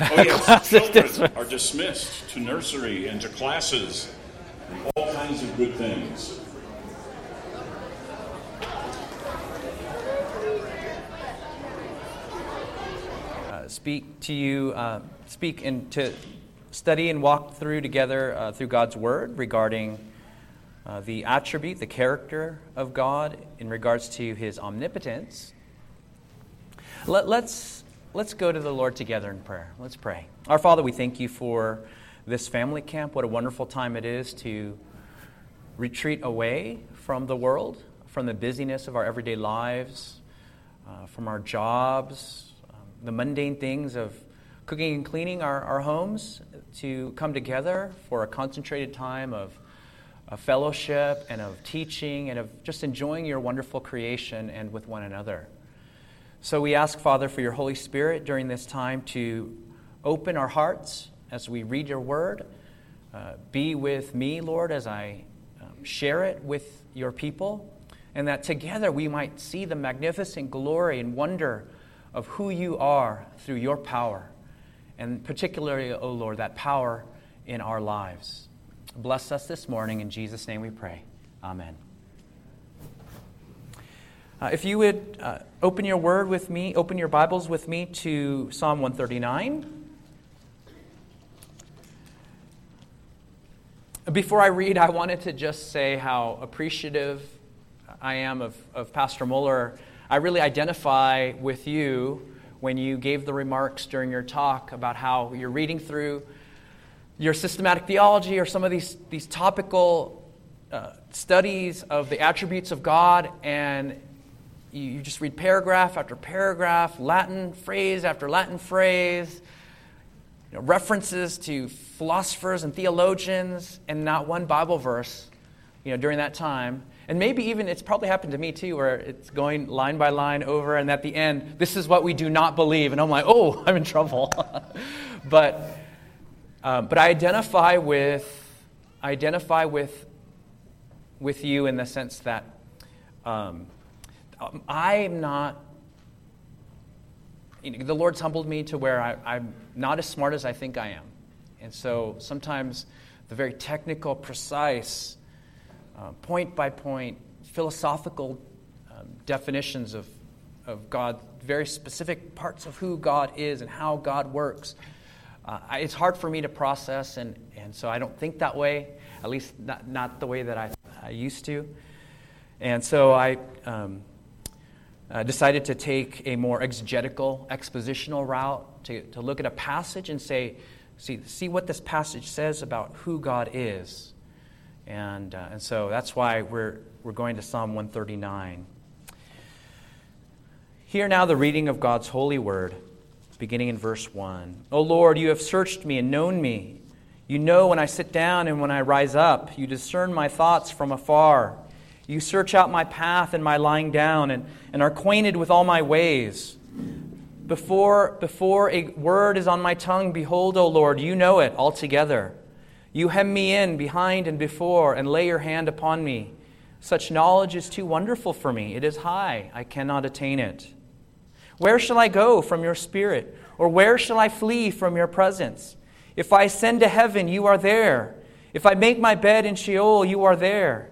Oh, yes. Children are dismissed to nursery and to classes and all kinds of good things. Uh, speak to you, uh, speak and to study and walk through together uh, through God's Word regarding uh, the attribute, the character of God in regards to His omnipotence. Let, let's let's go to the Lord together in prayer. Let's pray. Our Father, we thank you for this family camp. What a wonderful time it is to retreat away from the world, from the busyness of our everyday lives, uh, from our jobs, um, the mundane things of cooking and cleaning our, our homes, to come together for a concentrated time of, of fellowship and of teaching and of just enjoying your wonderful creation and with one another. So we ask, Father, for your Holy Spirit during this time to open our hearts as we read your word. Uh, be with me, Lord, as I um, share it with your people, and that together we might see the magnificent glory and wonder of who you are through your power, and particularly, O oh Lord, that power in our lives. Bless us this morning. In Jesus' name we pray. Amen. Uh, if you would uh, open your word with me, open your Bibles with me to Psalm 139. Before I read, I wanted to just say how appreciative I am of, of Pastor Muller. I really identify with you when you gave the remarks during your talk about how you're reading through your systematic theology or some of these, these topical uh, studies of the attributes of God and you, you just read paragraph after paragraph, Latin phrase after Latin phrase, you know, references to philosophers and theologians, and not one Bible verse you know, during that time. And maybe even it's probably happened to me too, where it's going line by line over, and at the end, this is what we do not believe. And I'm like, oh, I'm in trouble. but, um, but I identify with, I identify with, with you in the sense that um, um, I'm not, you know, the Lord's humbled me to where I, am not as smart as I think I am. And so sometimes the very technical, precise, uh, point by point, philosophical um, definitions of, of God, very specific parts of who God is and how God works, uh, it's hard for me to process, and, and so I don't think that way, at least not, not the way that I, I used to. And so I, um, uh, decided to take a more exegetical, expositional route to, to look at a passage and say, see, see what this passage says about who God is. And, uh, and so that's why we're, we're going to Psalm 139. Hear now the reading of God's holy word, beginning in verse 1. O Lord, you have searched me and known me. You know when I sit down and when I rise up. You discern my thoughts from afar. You search out my path and my lying down and, and are acquainted with all my ways. Before, before a word is on my tongue, behold, O Lord, you know it altogether. You hem me in behind and before and lay your hand upon me. Such knowledge is too wonderful for me. It is high, I cannot attain it. Where shall I go from your spirit? Or where shall I flee from your presence? If I ascend to heaven, you are there. If I make my bed in Sheol, you are there.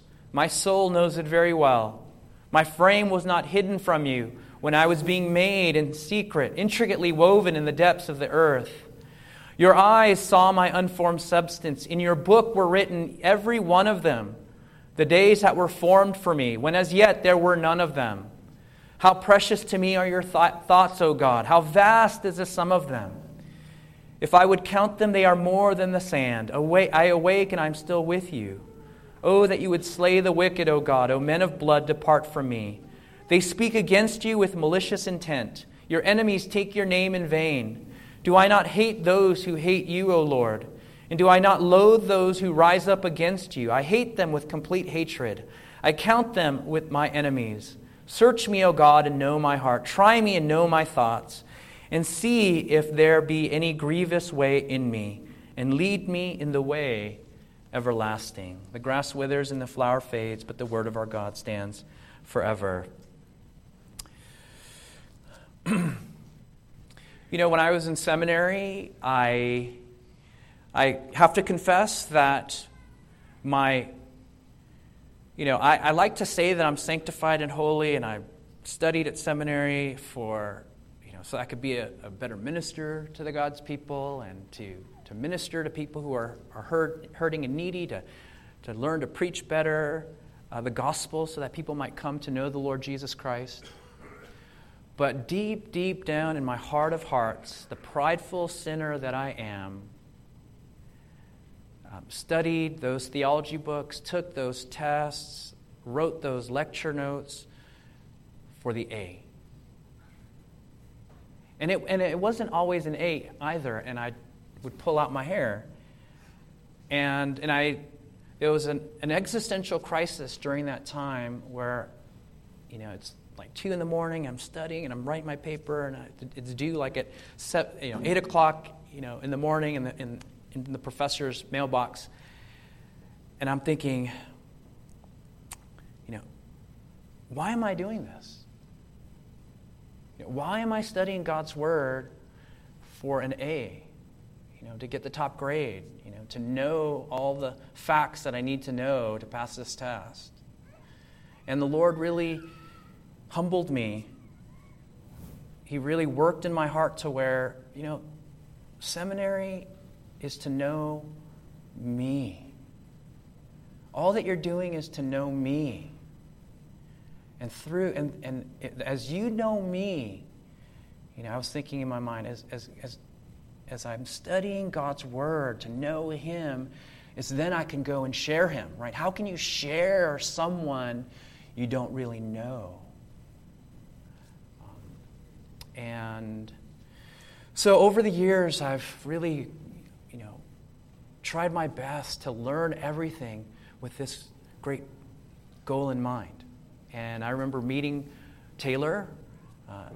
My soul knows it very well. My frame was not hidden from you when I was being made in secret, intricately woven in the depths of the earth. Your eyes saw my unformed substance. In your book were written, every one of them, the days that were formed for me, when as yet there were none of them. How precious to me are your th- thoughts, O God! How vast is the sum of them! If I would count them, they are more than the sand. I awake and I'm still with you. Oh, that you would slay the wicked, O God. O men of blood, depart from me. They speak against you with malicious intent. Your enemies take your name in vain. Do I not hate those who hate you, O Lord? And do I not loathe those who rise up against you? I hate them with complete hatred. I count them with my enemies. Search me, O God, and know my heart. Try me and know my thoughts, and see if there be any grievous way in me, and lead me in the way everlasting. The grass withers and the flower fades, but the word of our God stands forever. you know, when I was in seminary, I, I have to confess that my, you know, I, I like to say that I'm sanctified and holy, and I studied at seminary for, you know, so I could be a, a better minister to the God's people and to to minister to people who are, are hurt, hurting and needy, to, to learn to preach better uh, the gospel so that people might come to know the Lord Jesus Christ. But deep, deep down in my heart of hearts, the prideful sinner that I am, um, studied those theology books, took those tests, wrote those lecture notes for the A. And it, and it wasn't always an A either, and I would pull out my hair. And, and I, there was an, an existential crisis during that time where, you know, it's like 2 in the morning, I'm studying and I'm writing my paper, and I, it's due like at seven, you know, 8 o'clock you know, in the morning in the, in, in the professor's mailbox. And I'm thinking, you know, why am I doing this? Why am I studying God's Word for an A? You know, to get the top grade, you know, to know all the facts that I need to know to pass this test. And the Lord really humbled me. He really worked in my heart to where, you know, seminary is to know me. All that you're doing is to know me. And through, and, and as you know me, you know, I was thinking in my mind, as, as, as as I'm studying God's Word to know Him, is then I can go and share Him, right? How can you share someone you don't really know? Um, and so over the years, I've really, you know, tried my best to learn everything with this great goal in mind. And I remember meeting Taylor uh,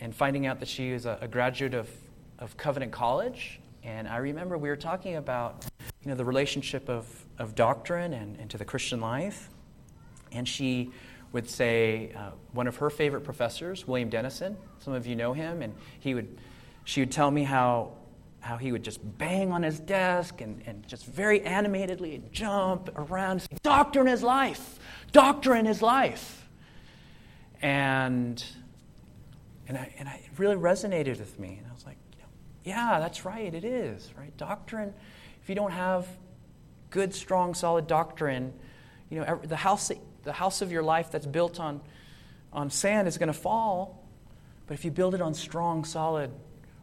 and finding out that she is a, a graduate of of Covenant College, and I remember we were talking about you know, the relationship of, of doctrine and, and to the Christian life. And she would say uh, one of her favorite professors, William Dennison, some of you know him, and he would, she would tell me how, how he would just bang on his desk and, and just very animatedly jump around. Say, Doctrine is life! Doctrine is life! And, and, I, and I, it really resonated with me. And I was like, yeah, that's right, it is, right? Doctrine, if you don't have good, strong, solid doctrine, you know, the house, the house of your life that's built on, on sand is going to fall. But if you build it on strong, solid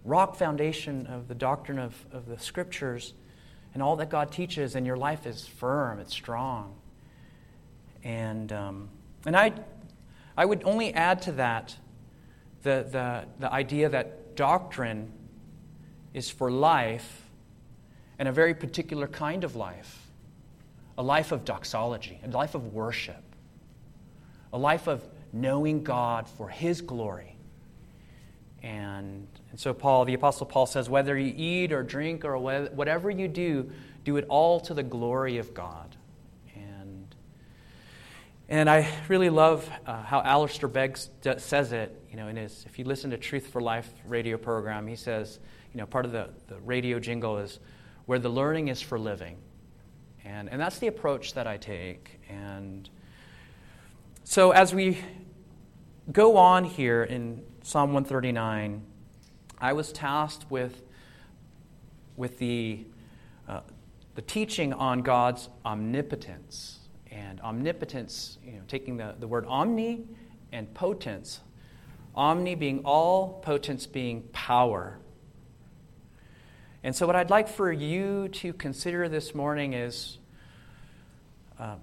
rock foundation of the doctrine of, of the scriptures and all that God teaches, and your life is firm, it's strong. And, um, and I, I would only add to that the, the, the idea that doctrine is for life and a very particular kind of life a life of doxology, a life of worship, a life of knowing God for His glory. And, and so, Paul, the Apostle Paul says, whether you eat or drink or whatever you do, do it all to the glory of God. And, and I really love uh, how Alistair Beggs says it, you know, in his, if you listen to Truth for Life radio program, he says, you know, part of the, the radio jingle is where the learning is for living. And, and that's the approach that I take. And so as we go on here in Psalm 139, I was tasked with, with the, uh, the teaching on God's omnipotence. And omnipotence, you know, taking the, the word omni and potence, omni being all, potence being power. And so, what I'd like for you to consider this morning is uh,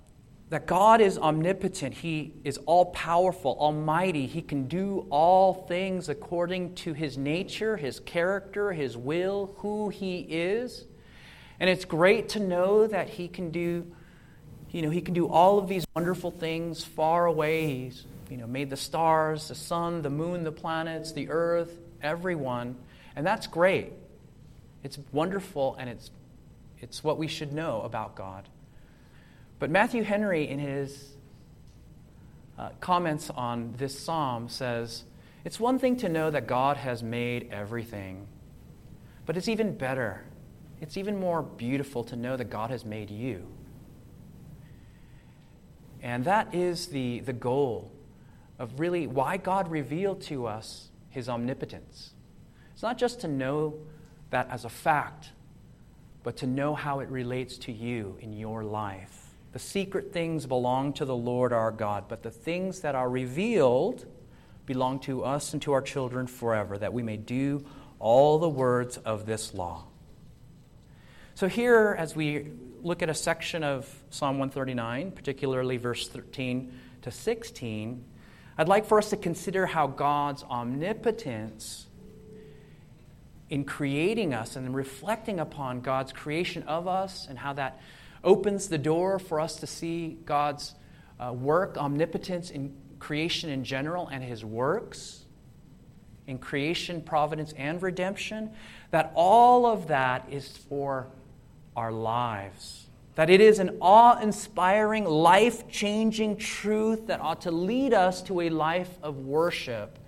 that God is omnipotent. He is all powerful, almighty. He can do all things according to his nature, his character, his will, who he is. And it's great to know that he can do you know, he can do all of these wonderful things far away. He's, you know, made the stars, the sun, the moon, the planets, the earth, everyone. And that's great. It's wonderful and it's it's what we should know about God. But Matthew Henry, in his uh, comments on this psalm, says it's one thing to know that God has made everything, but it's even better, it's even more beautiful to know that God has made you. And that is the, the goal of really why God revealed to us his omnipotence. It's not just to know that as a fact, but to know how it relates to you in your life. The secret things belong to the Lord our God, but the things that are revealed belong to us and to our children forever, that we may do all the words of this law. So, here, as we look at a section of Psalm 139, particularly verse 13 to 16, I'd like for us to consider how God's omnipotence in creating us and reflecting upon God's creation of us and how that opens the door for us to see God's uh, work, omnipotence in creation in general, and his works in creation, providence, and redemption, that all of that is for our lives. That it is an awe inspiring, life changing truth that ought to lead us to a life of worship.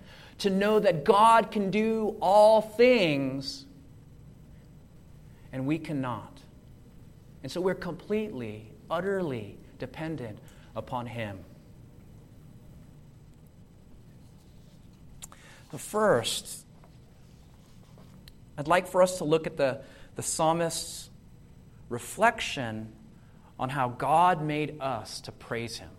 To know that God can do all things and we cannot. And so we're completely, utterly dependent upon Him. The first, I'd like for us to look at the, the psalmist's reflection on how God made us to praise Him.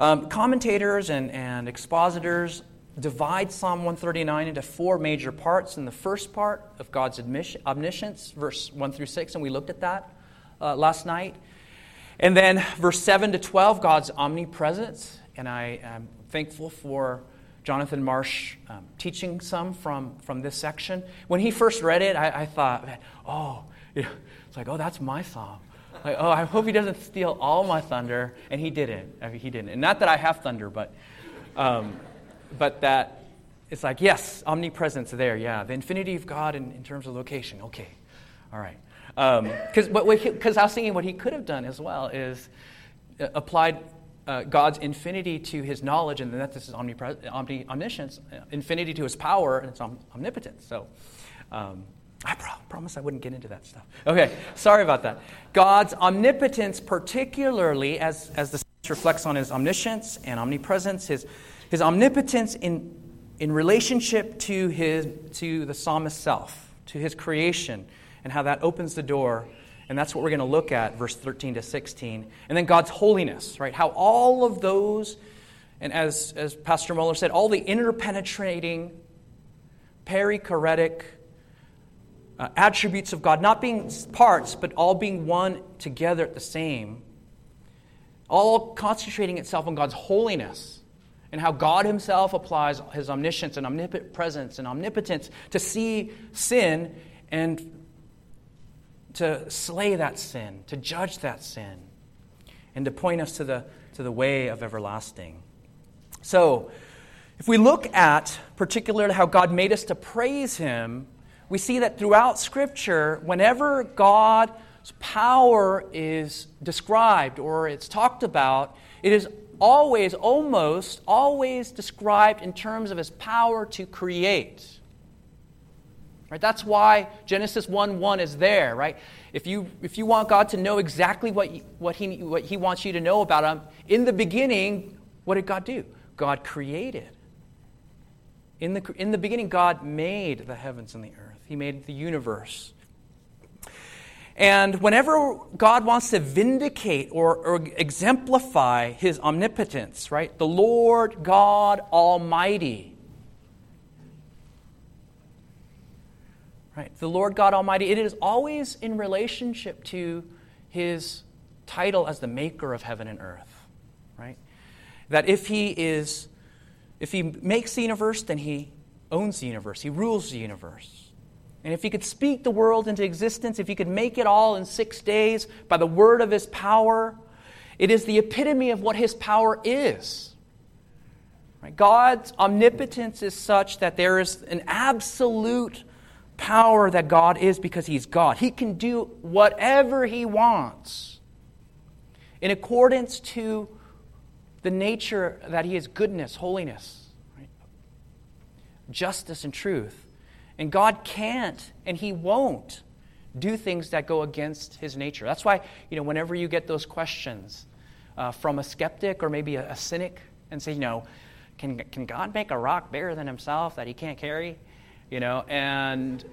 Um, commentators and, and expositors divide Psalm 139 into four major parts. In the first part of God's omniscience, verse 1 through 6, and we looked at that uh, last night. And then verse 7 to 12, God's omnipresence. And I am thankful for Jonathan Marsh um, teaching some from, from this section. When he first read it, I, I thought, oh, it's like, oh, that's my psalm. Like, oh, I hope he doesn't steal all my thunder. And he didn't. I mean, he didn't. And not that I have thunder, but. Um, but that it's like, yes, omnipresence there, yeah. The infinity of God in, in terms of location, okay, all right. Because um, I was thinking what he could have done as well is uh, applied uh, God's infinity to his knowledge, and that this is omnipres- omni- omniscience, uh, infinity to his power, and it's om- omnipotence. So um, I pro- promise I wouldn't get into that stuff. Okay, sorry about that. God's omnipotence, particularly as, as the psalmist reflects on his omniscience and omnipresence, his his omnipotence in, in relationship to, his, to the psalmist self, to his creation, and how that opens the door. And that's what we're going to look at, verse 13 to 16. And then God's holiness, right? How all of those, and as, as Pastor Muller said, all the interpenetrating, perichoretic uh, attributes of God, not being parts, but all being one together at the same, all concentrating itself on God's holiness and how God Himself applies His omniscience and omnipresence and omnipotence to see sin and to slay that sin, to judge that sin, and to point us to the, to the way of everlasting. So, if we look at particularly how God made us to praise Him, we see that throughout Scripture, whenever God's power is described or it's talked about, it is always, almost, always described in terms of his power to create. Right? That's why Genesis 1 1 is there, right? If you, if you want God to know exactly what, what, he, what He wants you to know about Him, in the beginning, what did God do? God created. In the, in the beginning, God made the heavens and the earth, He made the universe. And whenever God wants to vindicate or, or, exemplify his omnipotence, right? The Lord God Almighty. Right? The Lord God Almighty, it is always in relationship to his title as the maker of heaven and earth, right? That if he is, if he makes the universe, then he owns the universe, he rules the universe. And if he could speak the world into existence, if he could make it all in six days by the word of his power, it is the epitome of what his power is. Right? God's omnipotence is such that there is an absolute power that God is because he's God. He can do whatever he wants in accordance to the nature that he is goodness, holiness, right? justice, and truth. And God can't and he won't do things that go against his nature. That's why, you know, whenever you get those questions uh, from a skeptic or maybe a, a cynic and say, you know, can, can God make a rock bigger than himself that he can't carry? You know, and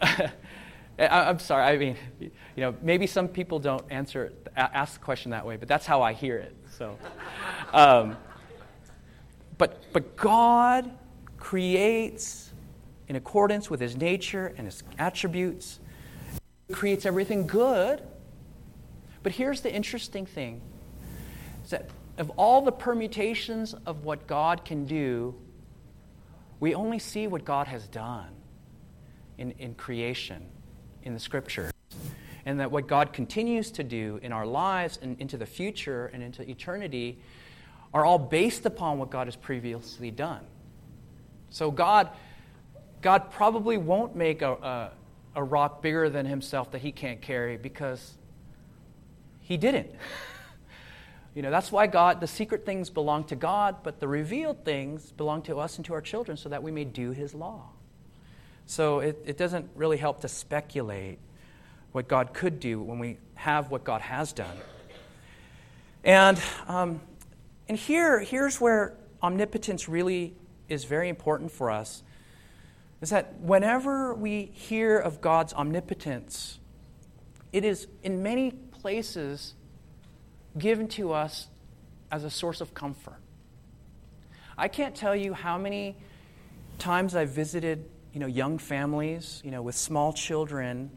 I'm sorry, I mean, you know, maybe some people don't answer, ask the question that way, but that's how I hear it. So, um, but, but God creates in accordance with his nature and his attributes, he creates everything good. But here's the interesting thing is that of all the permutations of what God can do, we only see what God has done in, in creation, in the scriptures. And that what God continues to do in our lives and into the future and into eternity are all based upon what God has previously done. So God, God probably won't make a, a, a rock bigger than himself that he can't carry because he didn't. You know, that's why God, the secret things belong to God, but the revealed things belong to us and to our children so that we may do His law. So it, it doesn't really help to speculate what God could do when we have what God has done. And, um, and here, here's where omnipotence really is very important for us is that whenever we hear of God's omnipotence, it is in many places given to us as a source of comfort. I can't tell you how many times I've visited, you know, young families, you know, with small children,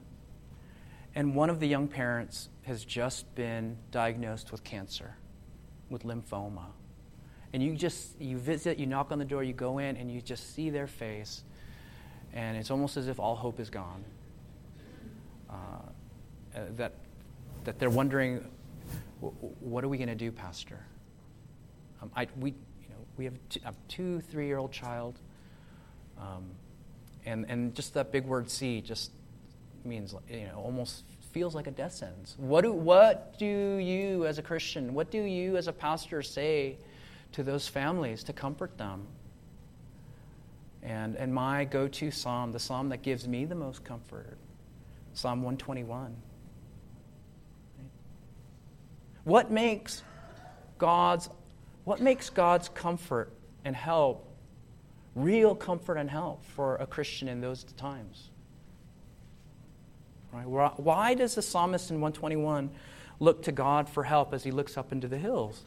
and one of the young parents has just been diagnosed with cancer, with lymphoma. And you just you visit, you knock on the door, you go in, and you just see their face, and it's almost as if all hope is gone. Uh, that that they're wondering what are we going to do, Pastor? Um, I, we, you know, we have a two, three-year-old child, um, and and just that big word "see" just means you know almost feels like a death sentence. What do what do you as a Christian, what do you as a pastor say to those families to comfort them? And and my go-to psalm, the psalm that gives me the most comfort, Psalm 121. What makes God's what makes God's comfort and help real comfort and help for a Christian in those times? Right? Why does the psalmist in 121 look to God for help as he looks up into the hills?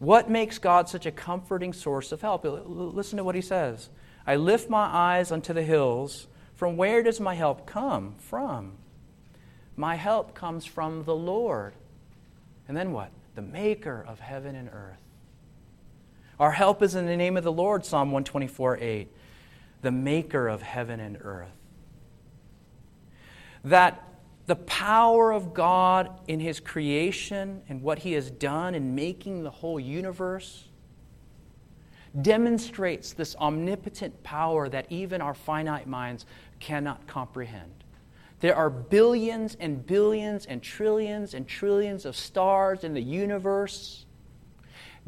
What makes God such a comforting source of help? Listen to what he says. I lift my eyes unto the hills. From where does my help come from? My help comes from the Lord and then what? The maker of heaven and earth. Our help is in the name of the Lord, Psalm 124 8. The maker of heaven and earth. That the power of God in His creation and what He has done in making the whole universe demonstrates this omnipotent power that even our finite minds cannot comprehend. There are billions and billions and trillions and trillions of stars in the universe.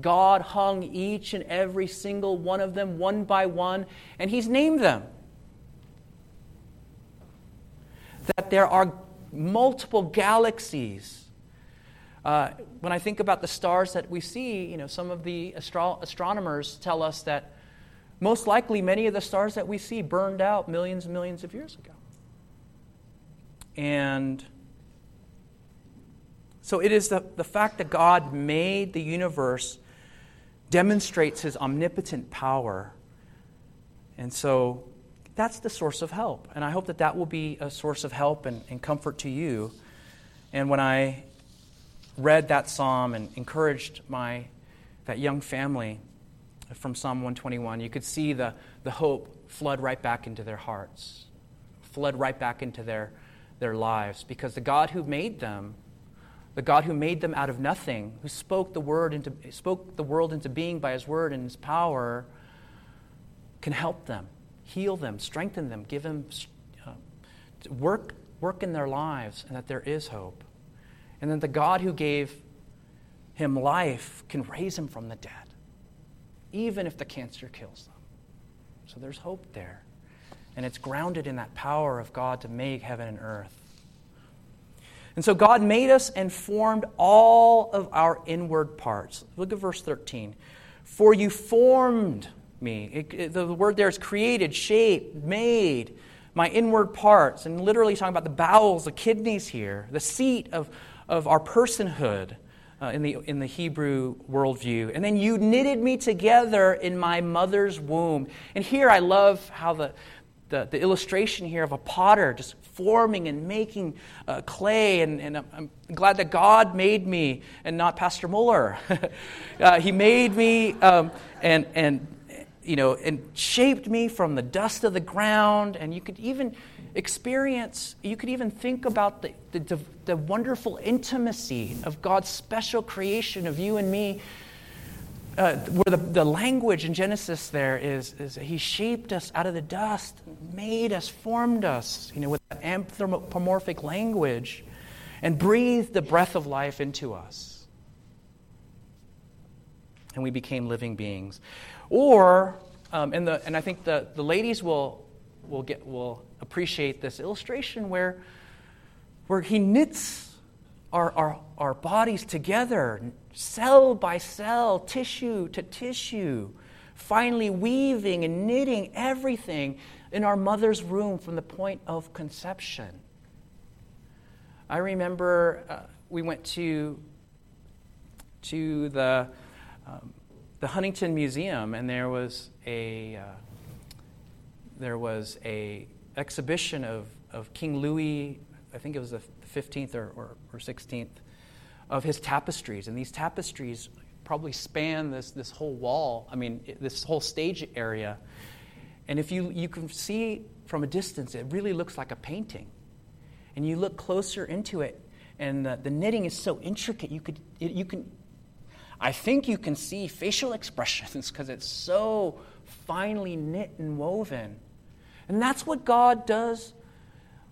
God hung each and every single one of them one by one, and He's named them. That there are multiple galaxies. Uh, when I think about the stars that we see, you know, some of the astro- astronomers tell us that most likely many of the stars that we see burned out millions and millions of years ago. And so it is the, the fact that God made the universe demonstrates his omnipotent power. And so that's the source of help. And I hope that that will be a source of help and, and comfort to you. And when I read that psalm and encouraged my, that young family from Psalm 121, you could see the, the hope flood right back into their hearts, flood right back into their, their lives, because the God who made them, the God who made them out of nothing, who spoke the word into spoke the world into being by his word and his power, can help them, heal them, strengthen them, give them uh, work work in their lives, and that there is hope. And that the God who gave him life can raise him from the dead, even if the cancer kills them. So there's hope there. And it's grounded in that power of God to make heaven and earth. And so God made us and formed all of our inward parts. Look at verse 13. For you formed me. It, it, the word there is created, shaped, made my inward parts, and literally talking about the bowels, the kidneys here, the seat of, of our personhood uh, in, the, in the Hebrew worldview. And then you knitted me together in my mother's womb. And here I love how the, the, the illustration here of a potter just forming and making uh, clay. And, and I'm, glad that God made me and not Pastor Muller. uh, he made me um, and, and you know, and shaped me from the dust of the ground. And you could even experience, you could even think about the, the, the wonderful intimacy of God's special creation of you and me. Uh, where the, the language in Genesis there is, is he shaped us out of the dust, made us, formed us, you know, with anthropomorphic language, and breathed the breath of life into us. And we became living beings. Or, um, and, the, and I think the, the ladies will, will, get, will appreciate this illustration where, where he knits our, our, our bodies together, cell by cell, tissue to tissue, finally weaving and knitting everything in our mother's room from the point of conception. I remember uh, we went to, to the um, the Huntington Museum, and there was a uh, there was a exhibition of, of King Louis, I think it was the 15th or, or, or 16th, of his tapestries. And these tapestries probably span this, this whole wall, I mean, this whole stage area. And if you, you can see from a distance, it really looks like a painting. And you look closer into it, and the, the knitting is so intricate, you, could, you can I think you can see facial expressions because it's so finely knit and woven. And that's what God does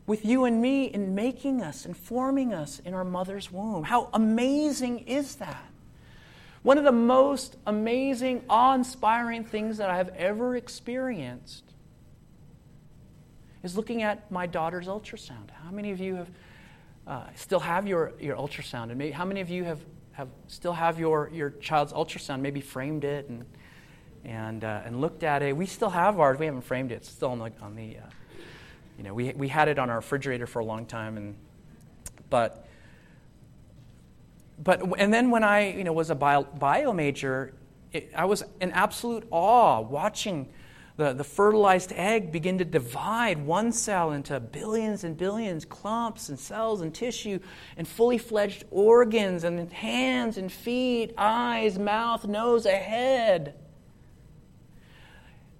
with you and me in making us and forming us in our mother's womb. How amazing is that? One of the most amazing, awe inspiring things that I have ever experienced is looking at my daughter's ultrasound. How many of you have uh, still have your, your ultrasound? And maybe, how many of you have have still have your, your child's ultrasound, maybe framed it and and uh, and looked at it. We still have ours. We haven't framed it. It's still on the on the uh, you know we we had it on our refrigerator for a long time and but but and then when I you know was a bio, bio major, it, I was in absolute awe watching the, the fertilized egg begin to divide one cell into billions and billions, clumps and cells and tissue, and fully fledged organs and hands and feet, eyes, mouth, nose, a head.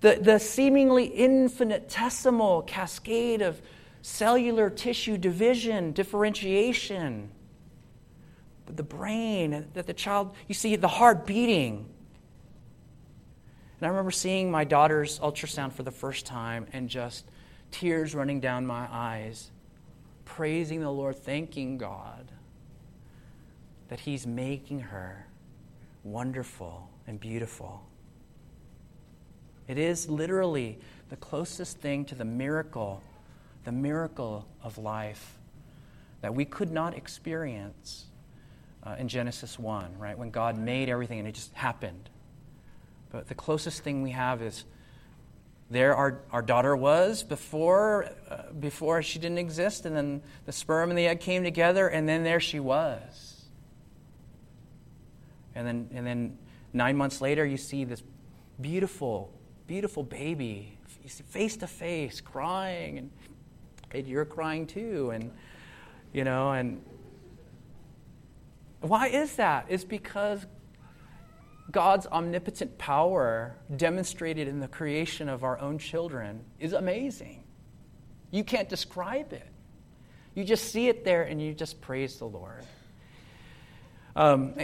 The, the seemingly infinitesimal cascade of cellular tissue division, differentiation. But the brain, that the child, you see the heart beating and I remember seeing my daughter's ultrasound for the first time and just tears running down my eyes, praising the Lord, thanking God that He's making her wonderful and beautiful. It is literally the closest thing to the miracle, the miracle of life that we could not experience uh, in Genesis 1, right? When God made everything and it just happened. But the closest thing we have is there our, our daughter was before, uh, before she didn't exist, and then the sperm and the egg came together, and then there she was. And then, and then nine months later, you see this beautiful, beautiful baby, face to face, crying, and, and you're crying too, and you know, and Why is that? It's because God's omnipotent power demonstrated in the creation of our own children is amazing. You can't describe it. You just see it there and you just praise the Lord. Um,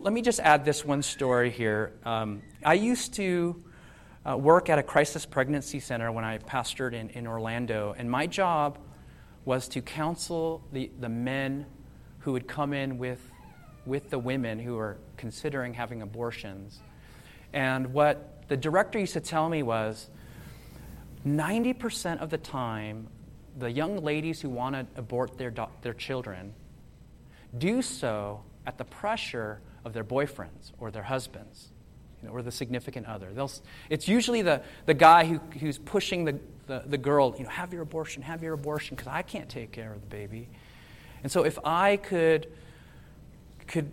let me just add this one story here. Um, I used to uh, work at a crisis pregnancy center when I pastored in, in Orlando, and my job was to counsel the, the men who would come in with, with the women who were considering having abortions. And what the director used to tell me was 90% of the time, the young ladies who want to abort their, their children do so at the pressure of their boyfriends or their husbands you know, or the significant other. They'll, it's usually the, the guy who, who's pushing the, the, the girl, you know, have your abortion, have your abortion, because I can't take care of the baby. And so if I could, could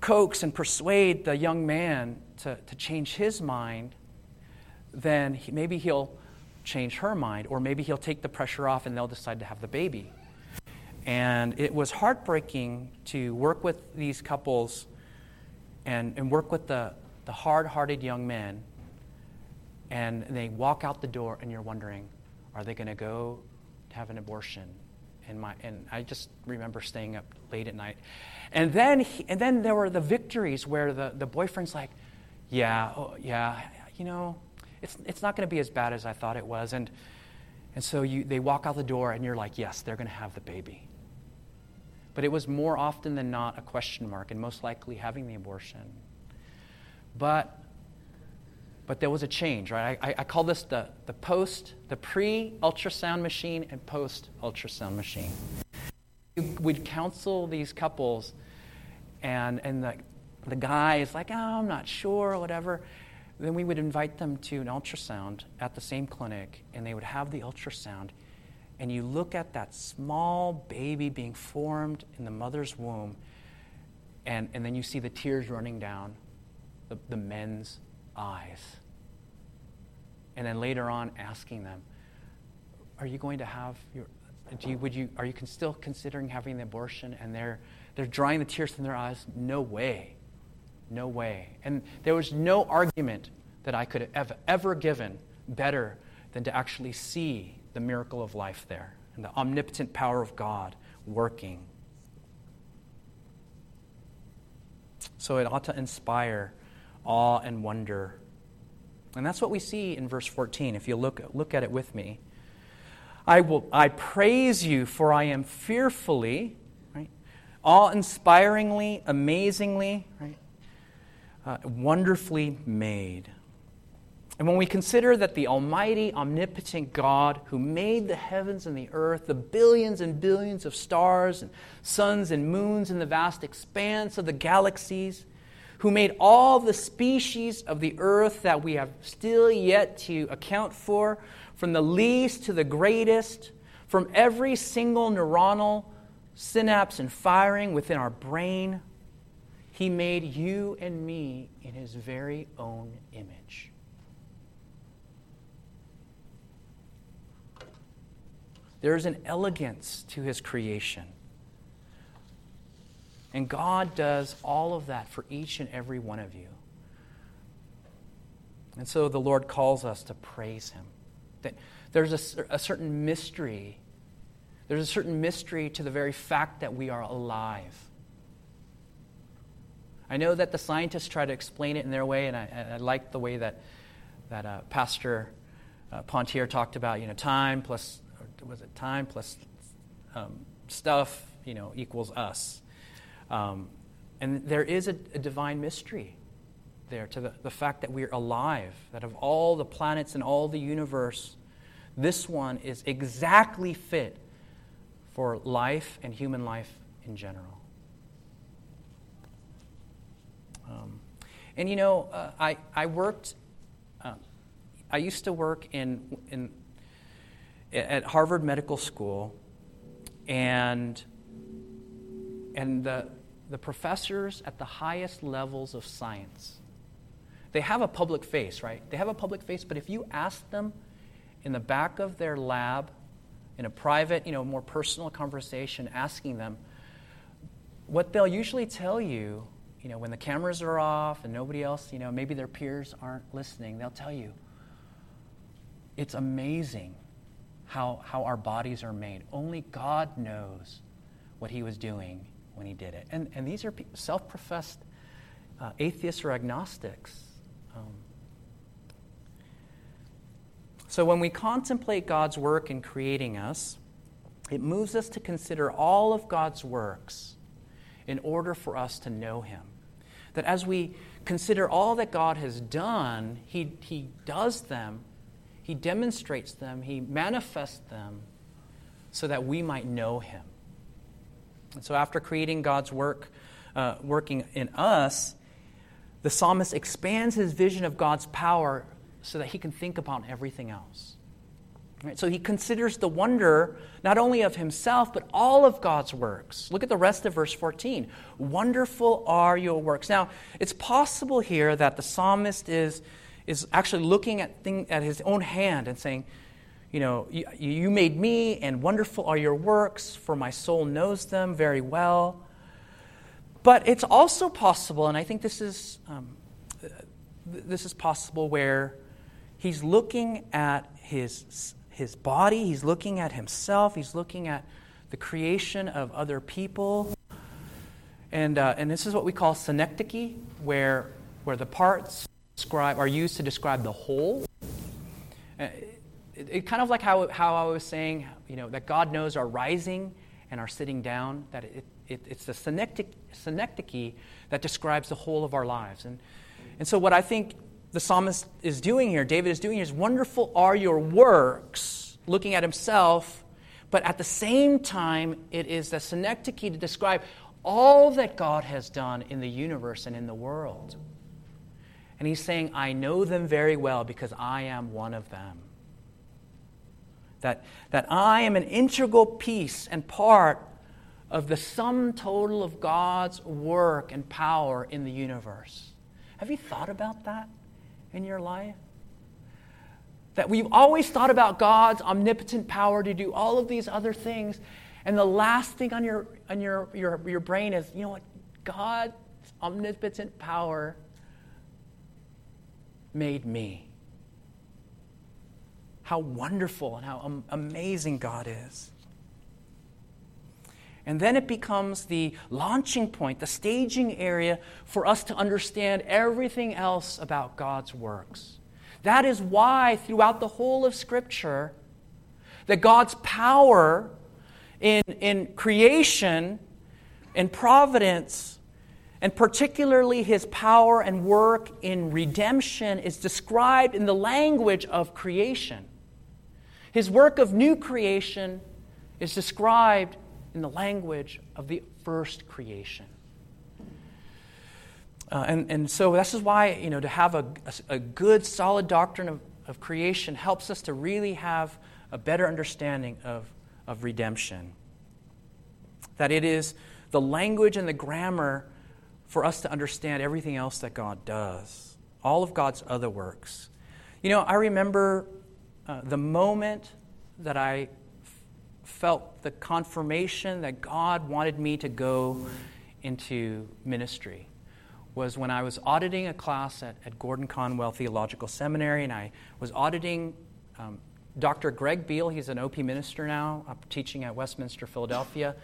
coax and persuade the young man to, to change his mind, then he, maybe he'll change her mind, or maybe he'll take the pressure off and they'll decide to have the baby. And it was heartbreaking to work with these couples and, and work with the, the hard hearted young men, and they walk out the door, and you're wondering, are they going to go have an abortion? And, my, and I just remember staying up late at night. And then, he, and then there were the victories where the, the boyfriend's like, yeah, oh, yeah, you know, it's, it's not going to be as bad as I thought it was. And, and so you, they walk out the door, and you're like, yes, they're going to have the baby. But it was more often than not a question mark, and most likely having the abortion. But, but there was a change, right? I, I call this the, the post, the pre ultrasound machine and post ultrasound machine. We'd counsel these couples, and, and the, the guy is like, oh, I'm not sure, or whatever. Then we would invite them to an ultrasound at the same clinic, and they would have the ultrasound and you look at that small baby being formed in the mother's womb, and, and then you see the tears running down the, the men's eyes. And then later on, asking them, Are you going to have your. Do you, would you, are you still considering having the abortion? And they're, they're drying the tears from their eyes. No way. No way. And there was no argument that I could have ever given better than to actually see the miracle of life there and the omnipotent power of God working. So it ought to inspire awe and wonder. And that's what we see in verse 14. If you look, look at it with me. I, will, I praise you, for I am fearfully, right, awe inspiringly, amazingly, right, uh, wonderfully made. And when we consider that the Almighty, omnipotent God who made the heavens and the earth, the billions and billions of stars and suns and moons in the vast expanse of the galaxies, who made all the species of the earth that we have still yet to account for, from the least to the greatest, from every single neuronal synapse and firing within our brain, He made you and me in His very own image. There is an elegance to his creation. And God does all of that for each and every one of you. And so the Lord calls us to praise him. That there's a, a certain mystery. There's a certain mystery to the very fact that we are alive. I know that the scientists try to explain it in their way, and I, I like the way that, that uh, Pastor uh, Pontier talked about, you know, time plus was it time plus um, stuff, you know, equals us. Um, and there is a, a, divine mystery there to the, the fact that we're alive, that of all the planets in all the universe, this one is exactly fit for life and human life in general. Um, and you know, uh, I, I worked, uh, I used to work in, in at Harvard Medical School, and, and the, the professors at the highest levels of science, they have a public face, right? They have a public face, but if you ask them in the back of their lab, in a private, you know, more personal conversation, asking them, what they'll usually tell you, you know, when the cameras are off and nobody else, you know, maybe their peers aren't listening, they'll tell you, it's amazing how, how our bodies are made. Only God knows what He was doing when He did it. And, and these are self professed uh, atheists or agnostics. Um, so when we contemplate God's work in creating us, it moves us to consider all of God's works in order for us to know Him. That as we consider all that God has done, He, he does them he demonstrates them, He manifests them so that we might know Him. And so, after creating God's work, uh, working in us, the psalmist expands his vision of God's power so that he can think about everything else. Right? So he considers the wonder not only of himself, but all of God's works. Look at the rest of verse 14. Wonderful are your works. Now, it's possible here that the psalmist is is actually looking at, thing, at his own hand and saying, You know, you, you made me, and wonderful are your works, for my soul knows them very well. But it's also possible, and I think this is, um, this is possible where he's looking at his, his body, he's looking at himself, he's looking at the creation of other people. And, uh, and this is what we call synecdoche, where, where the parts describe, are used to describe the whole. It, it, kind of like how, how I was saying, you know, that God knows our rising and our sitting down, that it, it, it's the synectic, synecdoche that describes the whole of our lives. And, and so, what I think the psalmist is doing here, David is doing here, is wonderful are your works, looking at himself, but at the same time, it is the synecdoche to describe all that God has done in the universe and in the world. And he's saying, I know them very well because I am one of them. That, that I am an integral piece and part of the sum total of God's work and power in the universe. Have you thought about that in your life? That we've always thought about God's omnipotent power to do all of these other things, and the last thing on your, on your, your, your brain is, you know what? God's omnipotent power made me. How wonderful and how amazing God is. And then it becomes the launching point, the staging area for us to understand everything else about God's works. That is why, throughout the whole of Scripture, that God's power in, in creation and providence and particularly his power and work in redemption is described in the language of creation. His work of new creation is described in the language of the first creation. Uh, and, and so this is why, you know, to have a, a, a good, solid doctrine of, of creation helps us to really have a better understanding of, of redemption. That it is the language and the grammar for us to understand everything else that God does, all of God's other works. You know, I remember uh, the moment that I felt the confirmation that God wanted me to go into ministry was when I was auditing a class at, at Gordon Conwell Theological Seminary, and I was auditing um, Dr. Greg Beale. He's an OP minister now, uh, teaching at Westminster, Philadelphia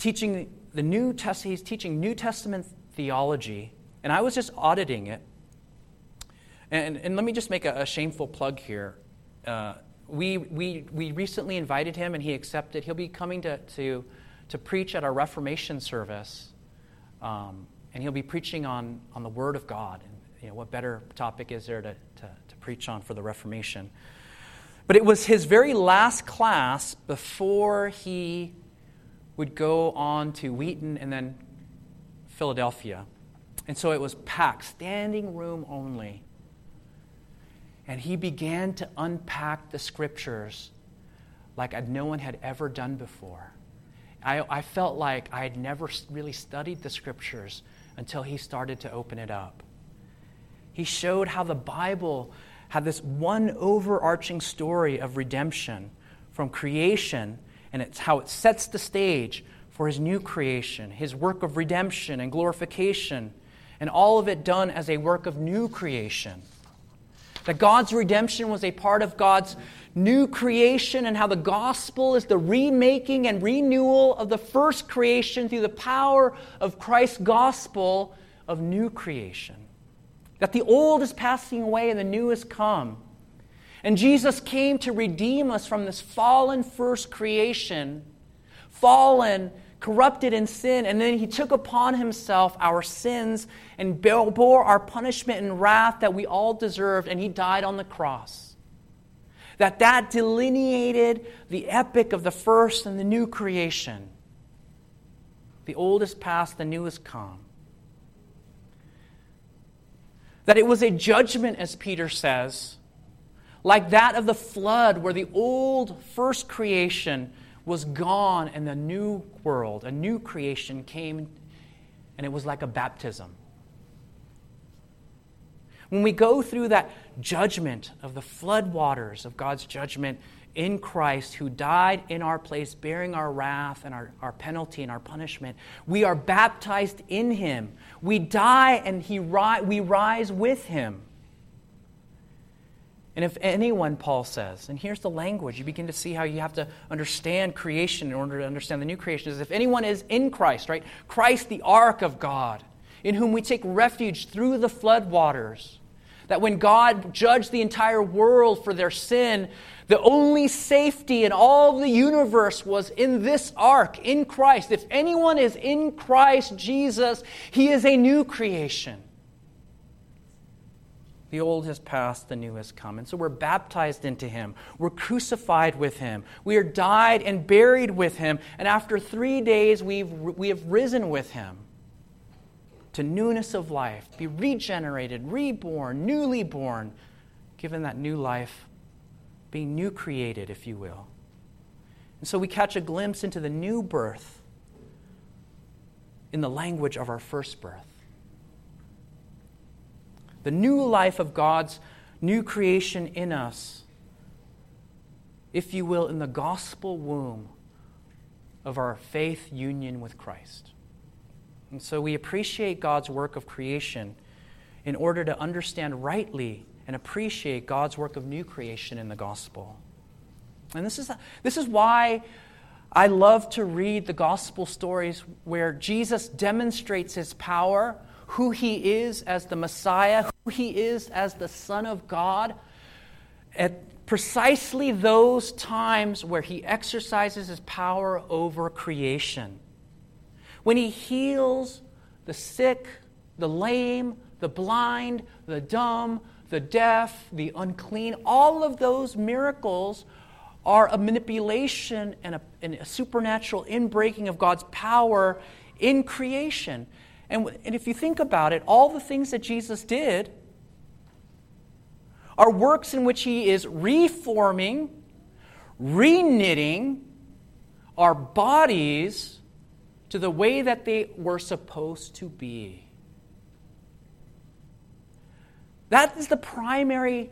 teaching the New Testament, he's teaching New Testament theology, and I was just auditing it. And, and let me just make a, a shameful plug here. Uh, we, we, we recently invited him, and he accepted. He'll be coming to, to, to preach at our Reformation service, um, and he'll be preaching on, on the Word of God. And you know, what better topic is there to, to, to preach on for the Reformation? But it was his very last class before he would go on to Wheaton and then Philadelphia. And so it was packed, standing room only. And he began to unpack the scriptures like no one had ever done before. I, I felt like I had never really studied the scriptures until he started to open it up. He showed how the Bible had this one overarching story of redemption from creation and it's how it sets the stage for his new creation, his work of redemption and glorification, and all of it done as a work of new creation. That God's redemption was a part of God's new creation, and how the gospel is the remaking and renewal of the first creation through the power of Christ's gospel of new creation. That the old is passing away and the new has come. And Jesus came to redeem us from this fallen first creation, fallen, corrupted in sin, and then he took upon himself our sins and bore our punishment and wrath that we all deserved, and he died on the cross. That that delineated the epic of the first and the new creation. The old is past, the new is come. That it was a judgment, as Peter says, like that of the flood, where the old first creation was gone and the new world, a new creation came, and it was like a baptism. When we go through that judgment of the floodwaters of God's judgment in Christ, who died in our place, bearing our wrath and our, our penalty and our punishment, we are baptized in Him. We die and he ri- we rise with Him. And if anyone, Paul says, and here's the language, you begin to see how you have to understand creation in order to understand the new creation is if anyone is in Christ, right? Christ, the ark of God, in whom we take refuge through the flood waters. That when God judged the entire world for their sin, the only safety in all the universe was in this ark, in Christ. If anyone is in Christ Jesus, he is a new creation. The old has passed, the new has come. And so we're baptized into him. We're crucified with him. We are died and buried with him. And after three days, we've, we have risen with him to newness of life, be regenerated, reborn, newly born, given that new life, being new created, if you will. And so we catch a glimpse into the new birth in the language of our first birth the new life of God's new creation in us, if you will, in the gospel womb of our faith union with Christ. And so we appreciate God's work of creation in order to understand rightly and appreciate God's work of new creation in the gospel. And this is, this is why I love to read the gospel stories where Jesus demonstrates his power who he is as the Messiah, who he is as the Son of God, at precisely those times where he exercises his power over creation. When he heals the sick, the lame, the blind, the dumb, the deaf, the unclean, all of those miracles are a manipulation and a, and a supernatural inbreaking of God's power in creation. And, and if you think about it, all the things that Jesus did are works in which he is reforming, reknitting our bodies to the way that they were supposed to be. That is the primary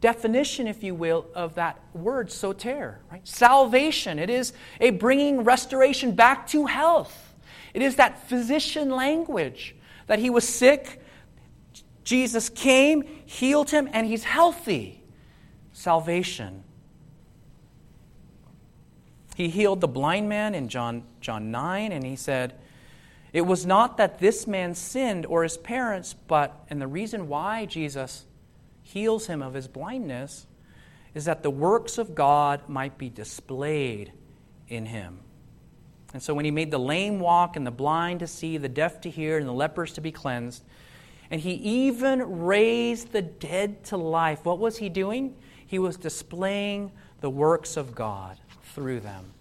definition, if you will, of that word, soter, right? Salvation. It is a bringing restoration back to health. It is that physician language that he was sick, Jesus came, healed him, and he's healthy. Salvation. He healed the blind man in John, John 9, and he said, It was not that this man sinned or his parents, but, and the reason why Jesus heals him of his blindness is that the works of God might be displayed in him. And so when he made the lame walk and the blind to see, the deaf to hear, and the lepers to be cleansed, and he even raised the dead to life, what was he doing? He was displaying the works of God through them.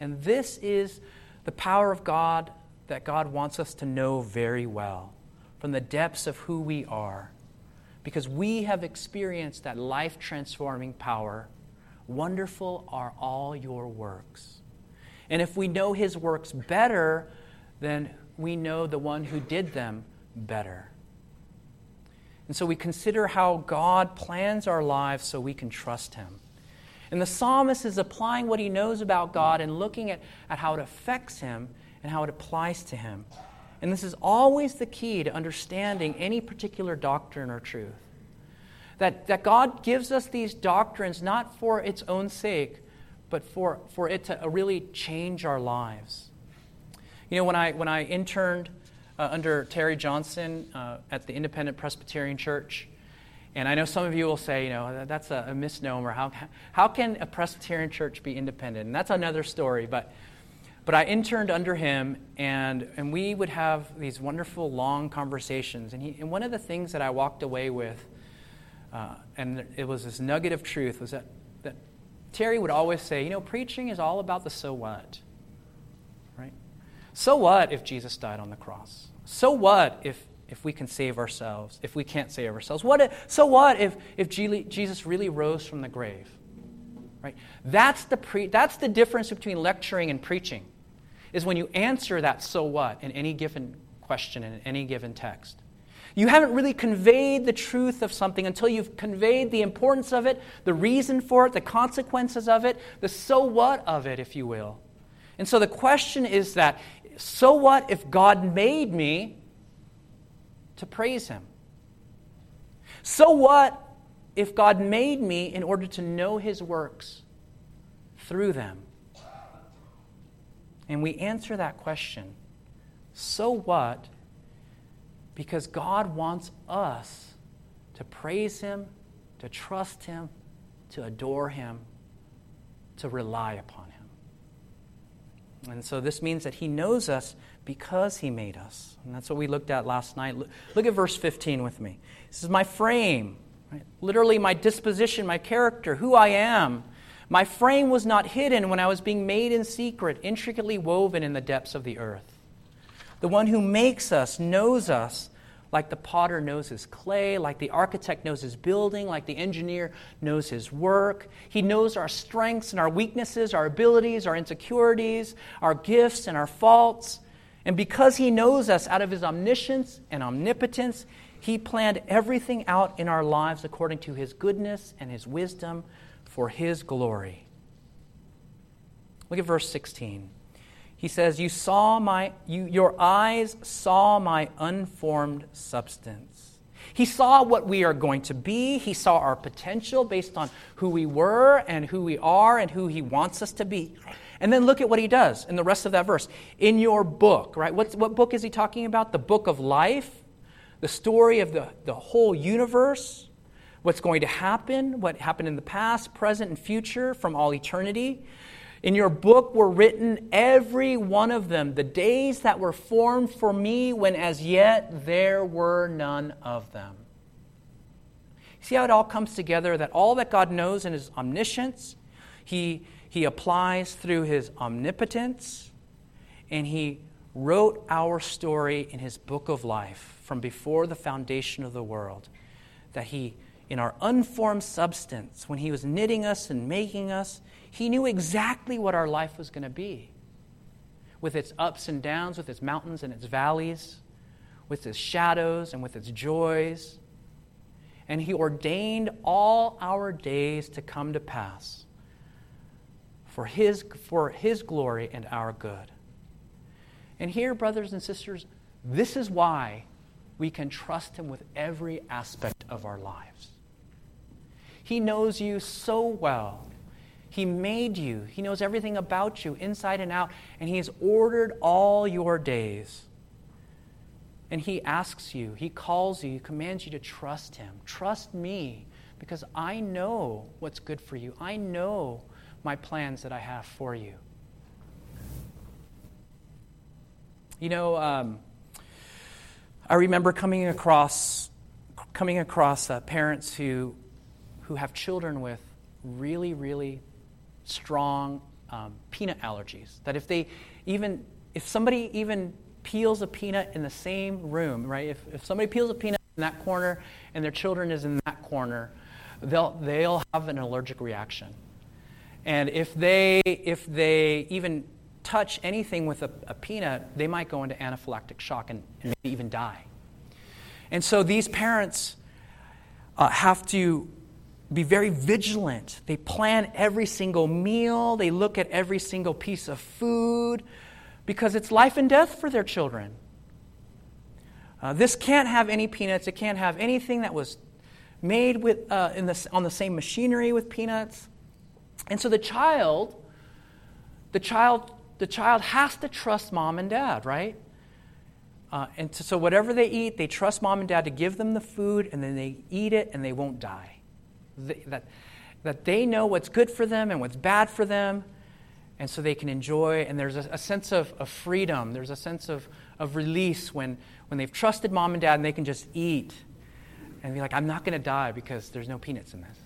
And this is the power of God that God wants us to know very well from the depths of who we are. Because we have experienced that life transforming power. Wonderful are all your works. And if we know his works better, then we know the one who did them better. And so we consider how God plans our lives so we can trust him. And the psalmist is applying what he knows about God and looking at, at how it affects him and how it applies to him. And this is always the key to understanding any particular doctrine or truth. That, that God gives us these doctrines not for its own sake, but for, for it to really change our lives. You know, when I, when I interned uh, under Terry Johnson uh, at the Independent Presbyterian Church, and I know some of you will say, you know, that's a, a misnomer. How, how can a Presbyterian church be independent? And that's another story. But, but I interned under him, and, and we would have these wonderful long conversations. And, he, and one of the things that I walked away with, uh, and it was this nugget of truth, was that Terry would always say, you know, preaching is all about the so what. Right? So what if Jesus died on the cross? So what if, if we can save ourselves, if we can't save ourselves? What if, so what if, if Jesus really rose from the grave? Right? That's the, pre, that's the difference between lecturing and preaching, is when you answer that so what in any given question in any given text. You haven't really conveyed the truth of something until you've conveyed the importance of it, the reason for it, the consequences of it, the so what of it, if you will. And so the question is that so what if God made me to praise Him? So what if God made me in order to know His works through them? And we answer that question so what because God wants us to praise Him, to trust Him, to adore Him, to rely upon Him. And so this means that He knows us because He made us. And that's what we looked at last night. Look at verse 15 with me. This is my frame, right? literally my disposition, my character, who I am. My frame was not hidden when I was being made in secret, intricately woven in the depths of the earth. The one who makes us knows us like the potter knows his clay, like the architect knows his building, like the engineer knows his work. He knows our strengths and our weaknesses, our abilities, our insecurities, our gifts and our faults. And because he knows us out of his omniscience and omnipotence, he planned everything out in our lives according to his goodness and his wisdom for his glory. Look at verse 16. He says, You saw my, you, your eyes saw my unformed substance. He saw what we are going to be. He saw our potential based on who we were and who we are and who He wants us to be. And then look at what He does in the rest of that verse. In your book, right? What's, what book is He talking about? The book of life, the story of the, the whole universe, what's going to happen, what happened in the past, present, and future from all eternity. In your book were written, every one of them, the days that were formed for me when as yet there were none of them. See how it all comes together that all that God knows in his omniscience, he, he applies through his omnipotence, and he wrote our story in his book of life from before the foundation of the world. That he, in our unformed substance, when he was knitting us and making us, he knew exactly what our life was going to be with its ups and downs, with its mountains and its valleys, with its shadows and with its joys. And He ordained all our days to come to pass for His, for his glory and our good. And here, brothers and sisters, this is why we can trust Him with every aspect of our lives. He knows you so well he made you, He knows everything about you, inside and out, and He has ordered all your days. And He asks you, He calls you, He commands you to trust Him. Trust me, because I know what's good for you. I know my plans that I have for you. You know, um, I remember coming across coming across uh, parents who who have children with really, really strong um, peanut allergies. That if they even, if somebody even peels a peanut in the same room, right? If, if somebody peels a peanut in that corner and their children is in that corner, they'll, they'll have an allergic reaction. And if they, if they even touch anything with a, a peanut, they might go into anaphylactic shock and, and even die. And so these parents uh, have to be very vigilant. They plan every single meal, they look at every single piece of food because it's life and death for their children. Uh, this can't have any peanuts. It can't have anything that was made with, uh, in the, on the same machinery with peanuts. And so the child, the child, the child has to trust mom and dad, right? Uh, and so whatever they eat, they trust mom and dad to give them the food, and then they eat it, and they won't die. That, that they know what's good for them and what's bad for them, and so they can enjoy. And there's a, a sense of, of freedom. There's a sense of, of release when, when they've trusted mom and dad, and they can just eat and be like, I'm not going to die because there's no peanuts in this.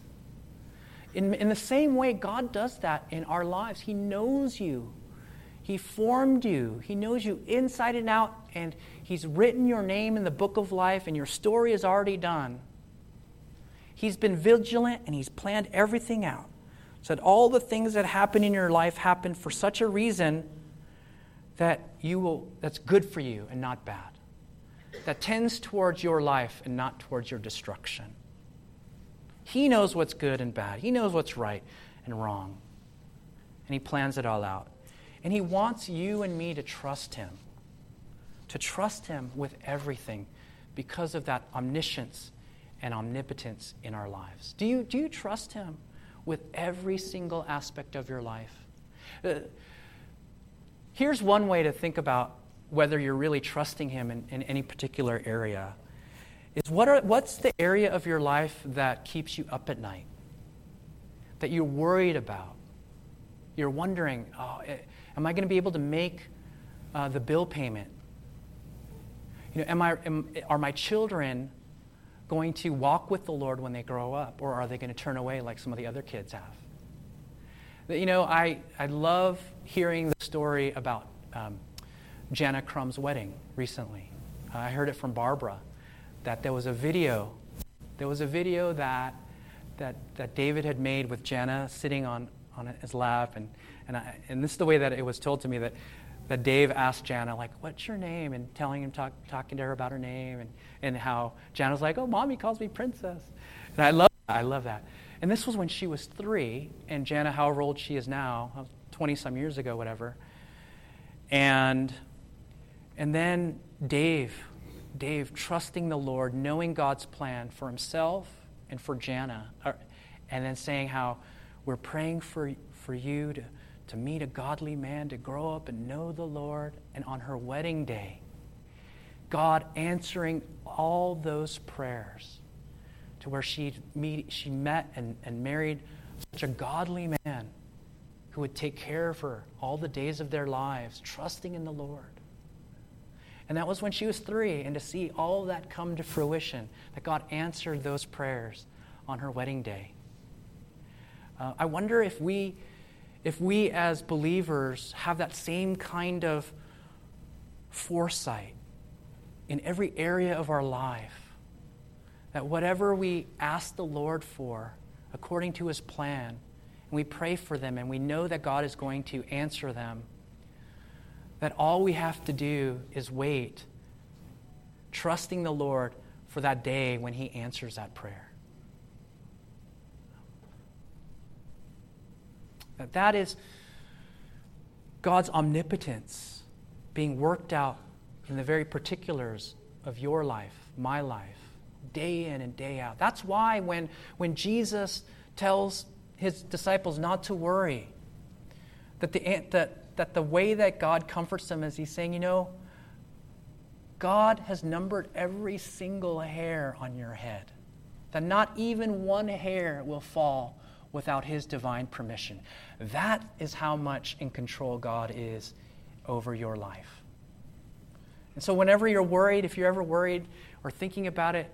In, in the same way, God does that in our lives. He knows you. He formed you. He knows you inside and out, and He's written your name in the book of life, and your story is already done. He's been vigilant and He's planned everything out. So that all the things that happen in your life happen for such a reason that you will that's good for you and not bad. That tends towards your life and not towards your destruction. He knows what's good and bad. He knows what's right and wrong. And he plans it all out. And He wants you and me to trust Him, to trust Him with everything because of that omniscience and omnipotence in our lives. Do you, do you trust Him with every single aspect of your life? Uh, here's one way to think about whether you're really trusting Him in, in any particular area. Is what are, what's the area of your life that keeps you up at night? That you're worried about? You're wondering, oh, Am I going to be able to make uh, the bill payment? You know, am I, am, are my children going to walk with the Lord when they grow up, or are they going to turn away like some of the other kids have? You know, I, I love hearing the story about um, Jana Crumb's wedding recently. I heard it from Barbara that there was a video. There was a video that, that, that David had made with Jana sitting on, on his lap, and and, I, and this is the way that it was told to me that, that Dave asked Jana, like, what's your name? And telling him, talk, talking to her about her name, and, and how Jana's like, oh, mommy calls me princess. And I love I love that. And this was when she was three, and Jana, however old she is now, 20 some years ago, whatever. And, and then Dave, Dave trusting the Lord, knowing God's plan for himself and for Jana, uh, and then saying how we're praying for, for you to to meet a godly man, to grow up and know the Lord, and on her wedding day, God answering all those prayers to where she, meet, she met and, and married such a godly man who would take care of her all the days of their lives, trusting in the Lord. And that was when she was three, and to see all that come to fruition, that God answered those prayers on her wedding day. Uh, I wonder if we if we as believers have that same kind of foresight in every area of our life, that whatever we ask the Lord for according to his plan, and we pray for them and we know that God is going to answer them, that all we have to do is wait, trusting the Lord for that day when he answers that prayer. That that is God's omnipotence being worked out in the very particulars of your life, my life, day in and day out. That's why when, when Jesus tells his disciples not to worry, that the, that, that the way that God comforts them is he's saying, you know, God has numbered every single hair on your head, that not even one hair will fall without His divine permission. That is how much in control God is over your life. And so, whenever you're worried, if you're ever worried or thinking about it,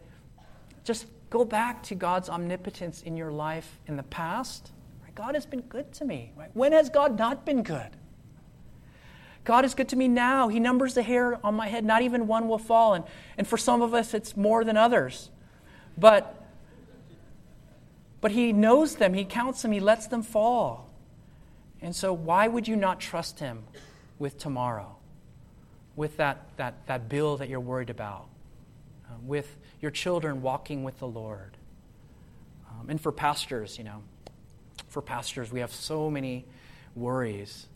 just go back to God's omnipotence in your life in the past. God has been good to me. When has God not been good? God is good to me now. He numbers the hair on my head. Not even one will fall. And, and for some of us, it's more than others. But but he knows them, he counts them, he lets them fall. And so, why would you not trust him with tomorrow, with that, that, that bill that you're worried about, uh, with your children walking with the Lord, Um, and for pastors, you know, for pastors, we have so many worries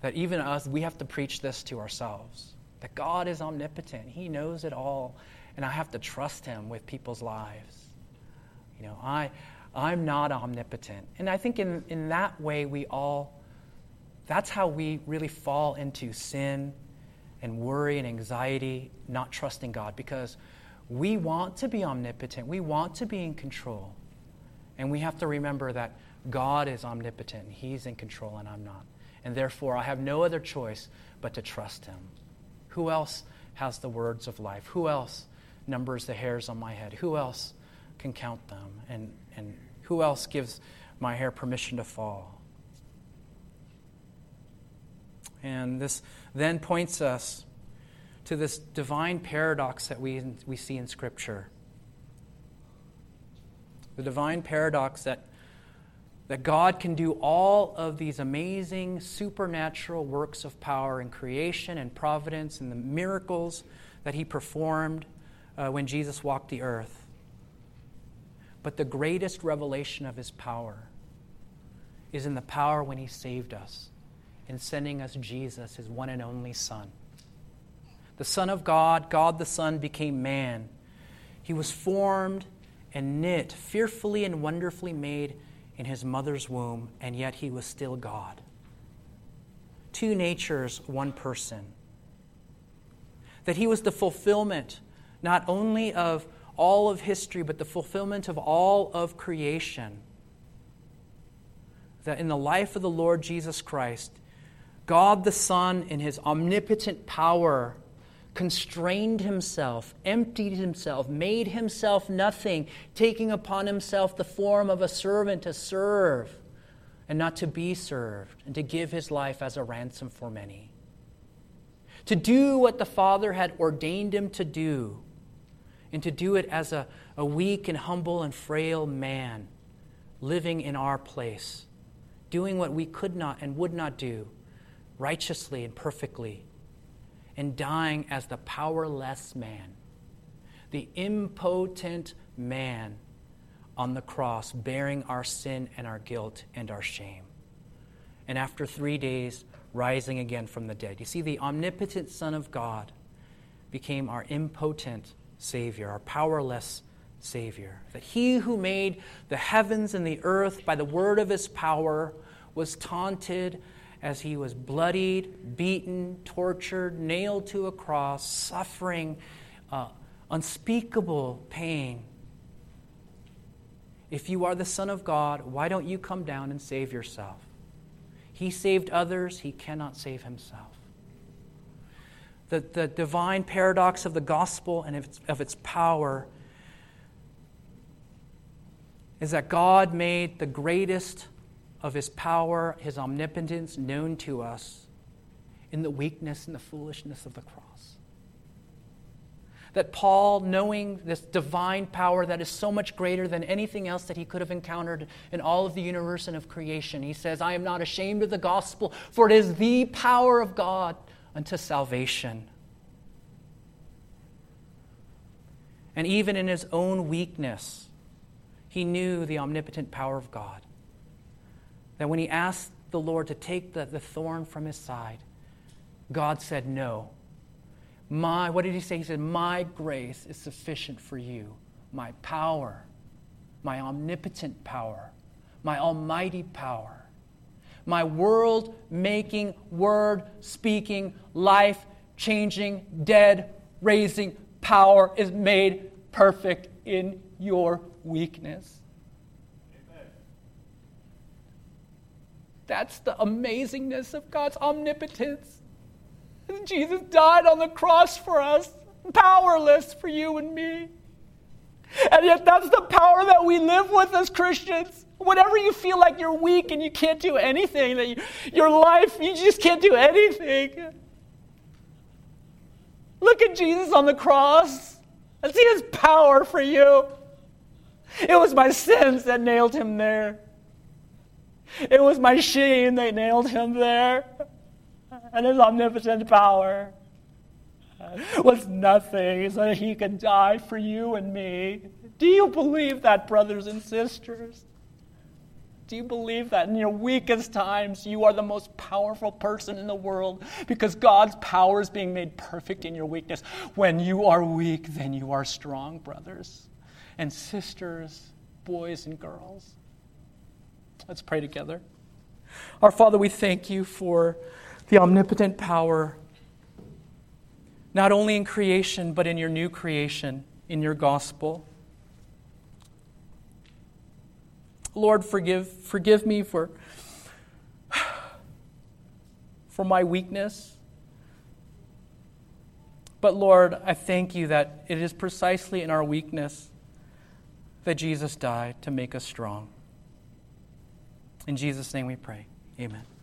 that even us, we have to preach this to ourselves that God is omnipotent, He knows it all, and I have to trust Him with people's lives. You know, I, I'm not omnipotent. And I think in, in that way, we all, that's how we really fall into sin and worry and anxiety, not trusting God, because we want to be omnipotent. We want to be in control. And we have to remember that God is omnipotent. He's in control, and I'm not. And therefore, I have no other choice but to trust Him. Who else has the words of life? Who else numbers the hairs on my head? Who else can count them? And, and who else gives my hair permission to fall? And this then points us to this divine paradox that we, we see in Scripture. The divine paradox that that God can do all of these amazing supernatural works of power in creation and providence and the miracles that He performed uh, when Jesus walked the earth. But the greatest revelation of His power is in the power when He saved us in sending us Jesus, His one and only Son. The Son of God, God the Son, became man. He was formed and knit, fearfully and wonderfully made in his mother's womb, and yet he was still God. Two natures, one person. That he was the fulfillment not only of all of history, but the fulfillment of all of creation. That in the life of the Lord Jesus Christ, God the Son, in his omnipotent power, constrained himself, emptied himself, made himself nothing, taking upon himself the form of a servant to serve and not to be served, and to give his life as a ransom for many. To do what the Father had ordained him to do, and to do it as a, a weak and humble and frail man living in our place, doing what we could not and would not do righteously and perfectly and dying as the powerless man, the impotent man on the cross, bearing our sin and our guilt and our shame. And after three days, rising again from the dead. You see, the omnipotent Son of God became our impotent Savior, our powerless Savior. That he who made the heavens and the earth by the word of his power was taunted as he was bloodied, beaten, tortured, nailed to a cross, suffering uh, unspeakable pain. If you are the Son of God, why don't you come down and save yourself? He saved others, he cannot save himself. The, the divine paradox of the gospel and of its, of its power is that God made the greatest of his power, his omnipotence known to us in the weakness and the foolishness of the cross. That Paul, knowing this divine power that is so much greater than anything else that he could have encountered in all of the universe and of creation, he says, I am not ashamed of the gospel, for it is the power of God unto salvation. And even in his own weakness, he knew the omnipotent power of God that when he asked the Lord to take the, the thorn from his side, God said, No. My, what did he say? He said, My grace is sufficient for you. My power, my omnipotent power, my almighty power, my world making, word speaking, life changing, dead raising power is made perfect in your weakness. That's the amazingness of God's omnipotence. Jesus died on the cross for us, powerless for you and me. And yet, that's the power that we live with as Christians. Whenever you feel like you're weak and you can't do anything, that you, your life, you just can't do anything. Look at Jesus on the cross and see his power for you. It was my sins that nailed him there. It was my shame they nailed him there. And his omnipotent power was nothing so that he could die for you and me. Do you believe that, brothers and sisters? Do you believe that in your weakest times you are the most powerful person in the world because God's power is being made perfect in your weakness? When you are weak, then you are strong, brothers and sisters, boys and girls. Let's pray together. Our Father, we thank you for the omnipotent power, not only in creation, but in your new creation, in your gospel. Lord, forgive, forgive me for, for my weakness. But Lord, I thank you that it is precisely in our weakness that Jesus died to make us strong. In Jesus' name we pray. Amen.